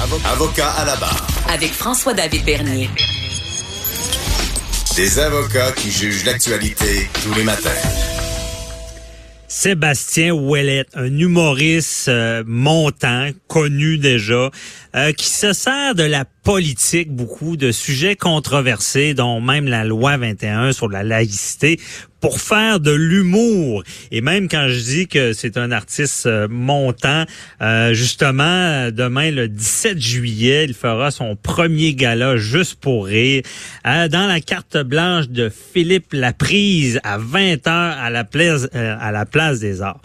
Avocat à la barre. Avec François-David Bernier. Des avocats qui jugent l'actualité tous les matins. Sébastien Ouellet, un humoriste euh, montant, connu déjà, euh, qui se sert de la politique beaucoup, de sujets controversés, dont même la loi 21 sur la laïcité, pour faire de l'humour. Et même quand je dis que c'est un artiste euh, montant, euh, justement, demain, le 17 juillet, il fera son premier gala juste pour rire, dans la carte blanche de Philippe Laprise à 20h à la place, à la place des Arts.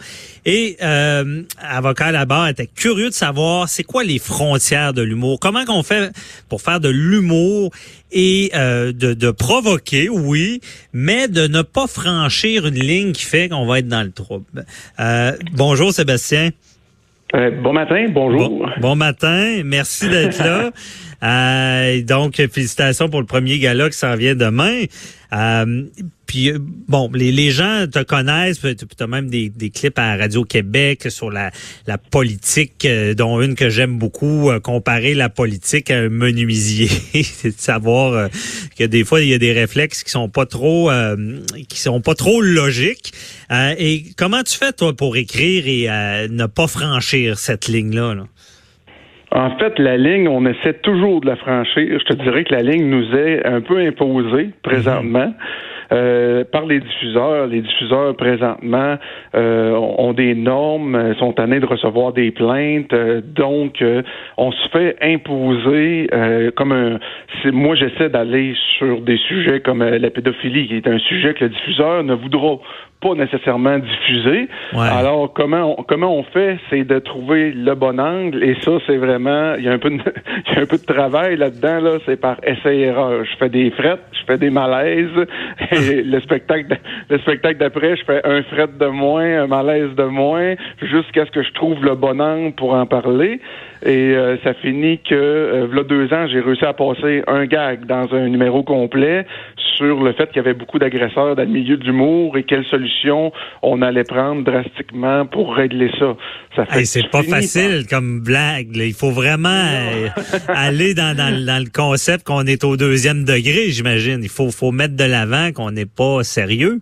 Et euh, avocat là-bas était curieux de savoir c'est quoi les frontières de l'humour? Comment qu'on fait pour faire de l'humour et euh, de, de, provoquer, oui, mais de ne pas franchir une ligne qui fait qu'on va être dans le trouble. Euh, bonjour Sébastien. Euh, bon matin, bonjour. Bon, matin, merci d'être là. Euh, donc, félicitations pour le premier gala qui s'en vient demain. Euh, puis euh, bon, les, les gens te connaissent, tu as même des, des clips à Radio-Québec sur la, la politique, euh, dont une que j'aime beaucoup, comparer la politique à un menuisier. C'est de savoir que des fois, il y a des réflexes qui sont pas trop qui sont pas trop logiques. et comment tu fais, toi, pour écrire et ne pas franchir cette ligne-là? Là? En fait, la ligne, on essaie toujours de la franchir. Je te dirais que la ligne nous est un peu imposée présentement. Euh, par les diffuseurs. Les diffuseurs présentement euh, ont des normes, sont tannés de recevoir des plaintes, euh, donc on se fait imposer comme un. Moi, j'essaie d'aller sur des sujets comme la pédophilie, qui est un sujet que le diffuseur ne voudra pas nécessairement diffuser. Alors comment on, comment on fait, c'est de trouver le bon angle et ça c'est vraiment il y a un peu de, il y a un peu de travail là-dedans là, c'est par essai erreur. Je fais des frettes, je fais des malaises et le spectacle le spectacle d'après, je fais un fret de moins, un malaise de moins jusqu'à ce que je trouve le bon angle pour en parler. Et euh, ça finit que, euh, là, deux ans, j'ai réussi à passer un gag dans un numéro complet sur le fait qu'il y avait beaucoup d'agresseurs dans le milieu d'humour et quelles solutions on allait prendre drastiquement pour régler ça. ça c'est pas facile comme blague. Il faut vraiment euh, aller dans, dans, dans, le concept qu'on est au deuxième degré, j'imagine. Il faut, faut mettre de l'avant qu'on n'est pas sérieux.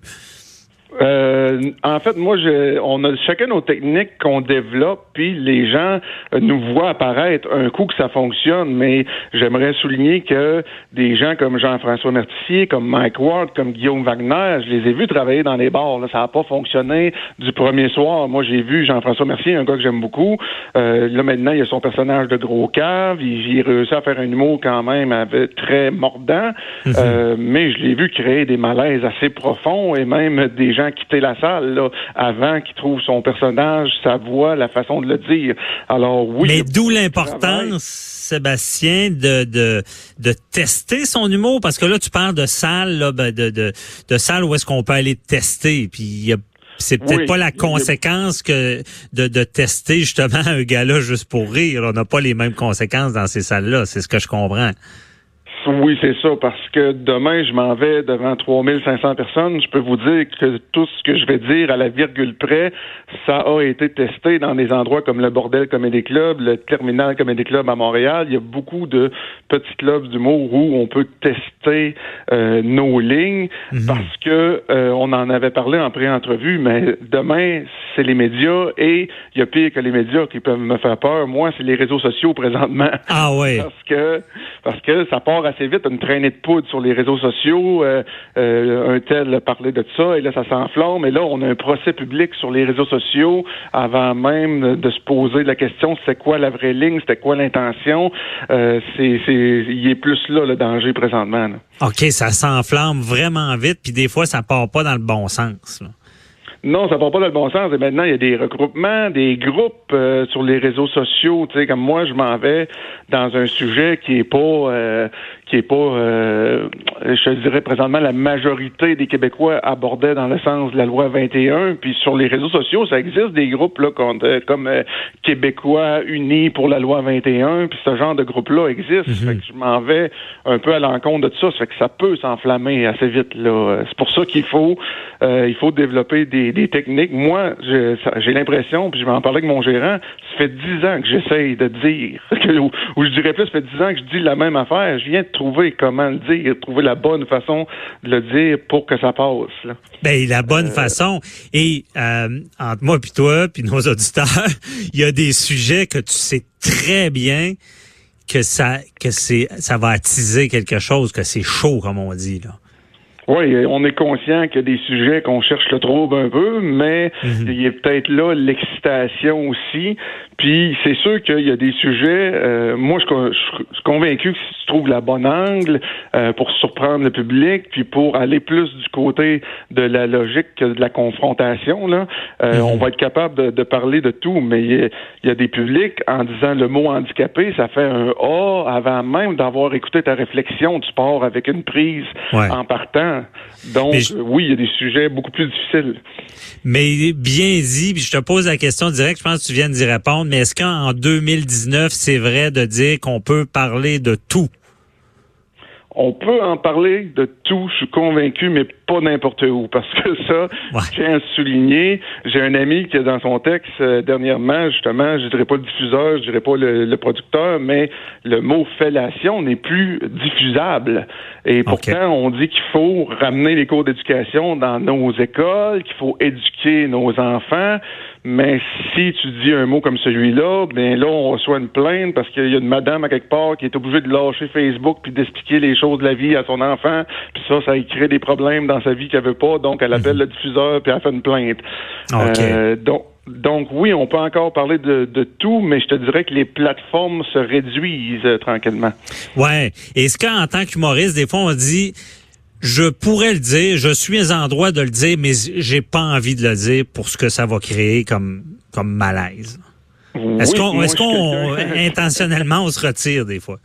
Euh, en fait, moi, je, on a chacun nos techniques qu'on développe, puis les gens euh, nous voient apparaître un coup que ça fonctionne. Mais j'aimerais souligner que des gens comme Jean-François Mertier, comme Mike Ward, comme Guillaume Wagner, je les ai vus travailler dans les bars. Là, ça n'a pas fonctionné du premier soir. Moi, j'ai vu Jean-François Mercier, un gars que j'aime beaucoup. Euh, là, maintenant, il a son personnage de gros cave. Il, il réussi à faire un humour quand même très mordant. Mhm. euh, mais je l'ai vu créer des malaises assez profonds et même des gens quitter la salle avant qu'il trouve son personnage, sa voix, la façon de le dire. Alors oui. Mais d'où l'importance, Sébastien, de, de, de tester son humour, parce que là, tu parles de salle, là, ben, de, de, de salle où est-ce qu'on peut aller tester, puis c'est peut-être pas la conséquence que de, de tester justement un gars-là juste pour rire. On n'a pas les mêmes conséquences dans ces salles-là, c'est ce que je comprends. Oui, c'est ça, parce que demain, je m'en vais devant 3500 personnes. Je peux vous dire que tout ce que je vais dire à la virgule près, ça a été testé dans des endroits comme le Bordel Comedy Club, le Terminal Comedy Club à Montréal. Il y a beaucoup de petits clubs d'humour où on peut tester euh, nos lignes mhm. parce que euh, on en avait parlé en pré-entrevue, mais demain, c'est les médias et il y a pire que les médias qui peuvent me faire peur. Moi, c'est les réseaux sociaux présentement. Ah ouais. Parce que parce que ça part assez vite, une traînée de poudre sur les réseaux sociaux. Euh, euh, un tel parlait de ça, et là, ça s'enflamme. Et là, on a un procès public sur les réseaux sociaux avant même de se poser la question c'est quoi la vraie ligne, c'était quoi l'intention? Euh, c'est, c'est, il est plus là le danger présentement. OK, ça s'enflamme vraiment vite, puis des fois, ça part pas dans le bon sens. Non, ça va pas dans le bon sens. Et maintenant, il y a des regroupements, des groupes euh, sur les réseaux sociaux. Tu sais, comme moi, je m'en vais dans un sujet qui est pas, euh, qui est pas, euh, je dirais présentement la majorité des Québécois abordaient dans le sens de la loi 21. Puis sur les réseaux sociaux, ça existe des groupes là comme, comme Québécois unis pour la loi 21. Puis ce genre de groupe-là existe. Mhm. Fait que je m'en vais un peu à l'encontre de ça. Ça fait que ça peut s'enflammer assez vite là. C'est pour ça qu'il faut, il faut développer des des, techniques. Moi, j'ai l'impression, puis je vais en parler avec mon gérant, ça fait dix ans que j'essaye de dire, ou, je dirais plus, ça fait dix ans que je dis la même affaire. Je viens de trouver comment le dire, trouver la bonne façon de le dire pour que ça passe. Là. Ben, la bonne euh, façon. Et euh, entre moi puis toi, puis nos auditeurs, il y a des sujets que tu sais très bien que ça que c'est ça va attiser quelque chose, que c'est chaud, comme on dit là. Oui, on est conscient qu'il y a des sujets qu'on cherche le trouble un peu, mais mhm. il y a peut-être là l'excitation aussi. Puis c'est sûr qu'il y a des sujets. Euh, moi, je, suis convaincu que si tu trouves la bonne angle euh, pour surprendre le public, puis pour aller plus du côté de la logique que de la confrontation, là, euh, mhm. on va être capable de, parler de tout. Mais il y, a des publics en disant le mot handicapé, ça fait un A avant même d'avoir écouté ta réflexion du sport avec une prise en partant. Donc oui, il y a des sujets beaucoup plus difficiles. Mais bien dit, puis je te pose la question directe, je pense que tu viens d'y répondre mais est-ce qu'en 2019, c'est vrai de dire qu'on peut parler de tout? On peut en parler de tout, je suis convaincu, mais pas n'importe où. Parce que ça, je tiens à souligner, j'ai un ami qui, dans son texte, euh, dernièrement, justement, je dirais pas le diffuseur, je dirais pas le, producteur, mais le mot fellation n'est plus diffusable. Et pourtant, on dit qu'il faut ramener les cours d'éducation dans nos écoles, qu'il faut éduquer nos enfants. Mais si tu dis un mot comme celui-là, ben là, on reçoit une plainte parce qu'il y a une madame à quelque part qui est obligée de lâcher Facebook puis d'expliquer les choses de la vie à son enfant. Puis ça, ça crée des problèmes dans sa vie qu'elle veut pas. Donc, elle appelle mhm. le diffuseur puis elle fait une plainte. Euh, donc, donc oui, on peut encore parler de, tout, mais je te dirais que les plateformes se réduisent euh, tranquillement. Ouais. Est-ce qu'en tant qu'humoriste, des fois, on dit je pourrais le dire, je suis en droit de le dire, mais j'ai pas envie de le dire pour ce que ça va créer comme, comme malaise. est-ce qu'on, est-ce qu'on intentionnellement on se retire des fois?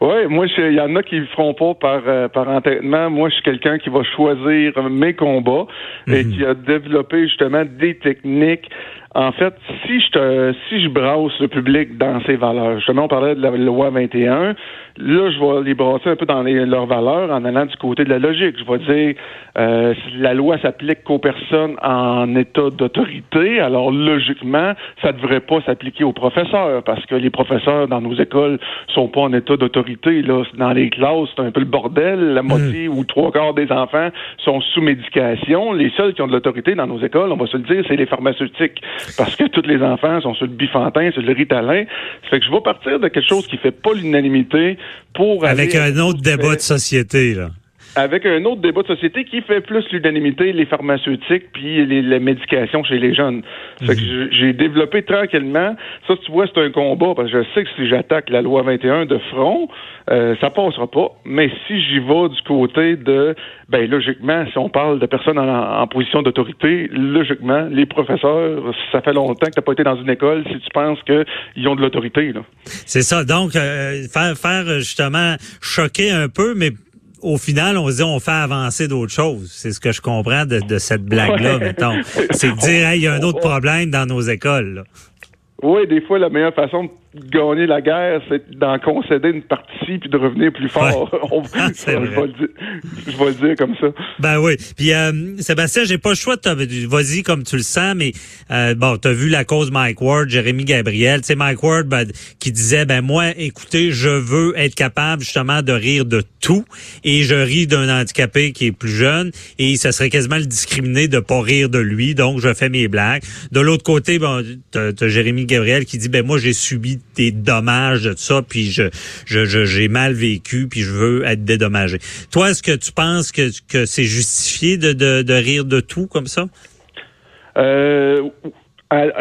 Oui, moi, il y en a qui le feront pas par, euh, par entêtement. Moi, je suis quelqu'un qui va choisir mes combats et mhm. qui a développé justement des techniques en fait, si je te, si je brasse le public dans ses valeurs, justement, on parlait de la loi 21, là, je vais les brasser un peu dans leurs valeurs en allant du côté de la logique. Je vais dire, euh, la loi s'applique qu'aux personnes en état d'autorité, alors logiquement, ça ne devrait pas s'appliquer aux professeurs, parce que les professeurs dans nos écoles sont pas en état d'autorité. Là, dans les classes, c'est un peu le bordel. La moitié hmm. ou trois quarts des enfants sont sous médication. Les seuls qui ont de l'autorité dans nos écoles, on va se le dire, c'est les pharmaceutiques parce que tous les enfants sont sur le bifantin, sur le ritalin. Ça fait que je vais partir de quelque chose qui fait pas l'unanimité pour Avec un autre débat de société, là avec un autre débat de société qui fait plus l'unanimité, les pharmaceutiques puis les, médications chez les jeunes. Fait que mhm. j'ai développé tranquillement. Ça, tu vois, c'est un combat parce que je sais que si j'attaque la loi 21 de front, euh, ça passera pas. Mais si j'y vais du côté de, ben logiquement, si on parle de personnes en, position d'autorité, logiquement, les professeurs, ça fait longtemps que tu n'as pas été dans une école si tu penses qu'ils ont de l'autorité. C'est ça. Donc, euh, faire, faire justement choquer un peu, mais au final, on se dit on fait avancer d'autres choses. C'est ce que je comprends de, cette blague-là, mettons. C'est de dire, il y a un autre problème dans nos écoles. Oui, des fois, la meilleure façon de gagner la guerre, c'est d'en concéder une partie puis de revenir plus fort. Ah, je, vais le dire, comme ça. Ben oui. Puis euh, Sébastien, j'ai pas le choix de vas-y comme tu le sens, mais euh, bon, t'as vu la cause Mike Ward, Jérémy Gabriel. Tu sais, Mike Ward ben, qui disait ben moi, écoutez, je veux être capable justement de rire de tout et je ris d'un handicapé qui est plus jeune et ça serait quasiment le discriminer de pas rire de lui, donc je fais mes blagues. De l'autre côté, bon, t'as, as Jérémy Gabriel qui dit ben moi j'ai subi des dommages de ça, puis je, je, j'ai mal vécu, puis je veux être dédommagé. Toi, est-ce que tu penses que, que c'est justifié de, de, de, rire de tout comme ça? Euh,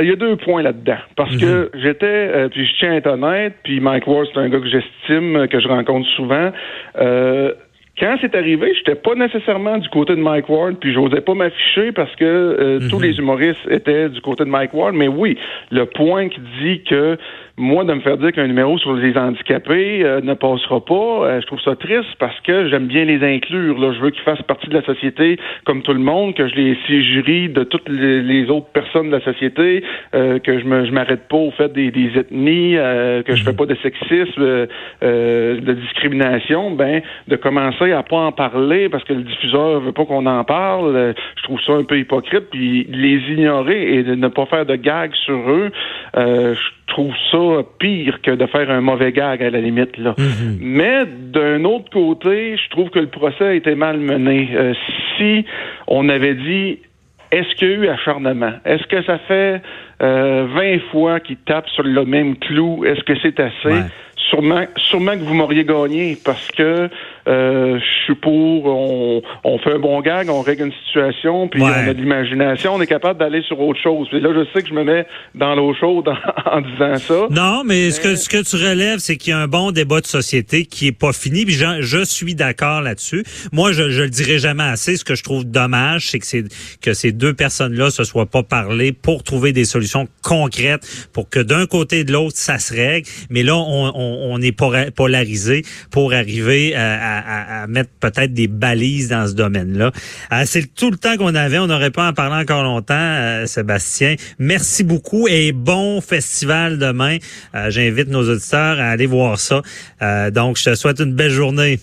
il y a deux points là-dedans. Parce que mhm. j'étais, euh, puis je tiens à être honnête, puis Mike Ward, c'est un gars que j'estime, que je rencontre souvent. Euh, Quand c'est arrivé, j'étais pas nécessairement du côté de Mike Ward, puis j'osais pas m'afficher parce que euh, tous Mhm. les humoristes étaient du côté de Mike Ward. Mais oui, le point qui dit que moi, de me faire dire qu'un numéro sur les handicapés euh, ne passera pas, euh, je trouve ça triste parce que j'aime bien les inclure. Là. Je veux qu'ils fassent partie de la société comme tout le monde, que je les jury de toutes les, autres personnes de la société, euh, que je me je m'arrête pas au fait des, des ethnies, euh, que je fais pas de sexisme, euh, euh, de discrimination. Ben, de commencer à pas en parler parce que le diffuseur veut pas qu'on en parle, je trouve ça un peu hypocrite. Puis les ignorer et de ne pas faire de gags sur eux, je trouve ça pire que de faire un mauvais gag à la limite. Là. Mais d'un autre côté, je trouve que le procès a été mal mené. Euh, si on avait dit est-ce qu'il y a eu acharnement? Est-ce que ça fait euh, 20 fois qu'il tape sur le même clou? Est-ce que c'est assez? Ouais. Sûrement, sûrement que vous m'auriez gagné parce que euh, je suis pour, on, on fait un bon gag, on règle une situation, puis Ouais. on a de l'imagination, on est capable d'aller sur autre chose. Puis là, je sais que je me mets dans l'eau chaude en, en disant ça. Non, mais ce que, ce que tu relèves, c'est qu'il y a un bon débat de société qui est pas fini. Puis je, je suis d'accord là-dessus. Moi, je, je le dirai jamais assez. Ce que je trouve dommage, c'est que, c'est, que ces deux personnes-là se soient pas parlé pour trouver des solutions concrètes pour que d'un côté et de l'autre, ça se règle. Mais là, on, on, on est polarisé pour arriver à, à- à- mettre peut-être des balises dans ce domaine-là. Euh, c'est tout le temps qu'on avait. On n'aurait pas en parler encore longtemps, euh, Sébastien. Merci beaucoup et bon festival demain. Euh, J'invite nos auditeurs à aller voir ça. Donc, je te souhaite une belle journée.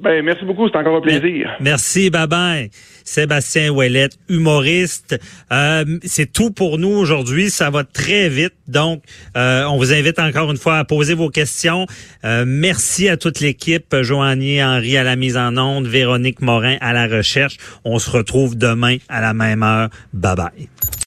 Ben, merci beaucoup, c'est encore un plaisir. Merci, bye bye. Sébastien Ouellette, humoriste. Euh, c'est tout pour nous aujourd'hui. Ça va très vite. Donc, euh, on vous invite encore une fois à poser vos questions. Euh, merci à toute l'équipe. Joannier Henry à la mise en onde, Véronique Morin à la recherche. On se retrouve demain à la même heure. Bye bye.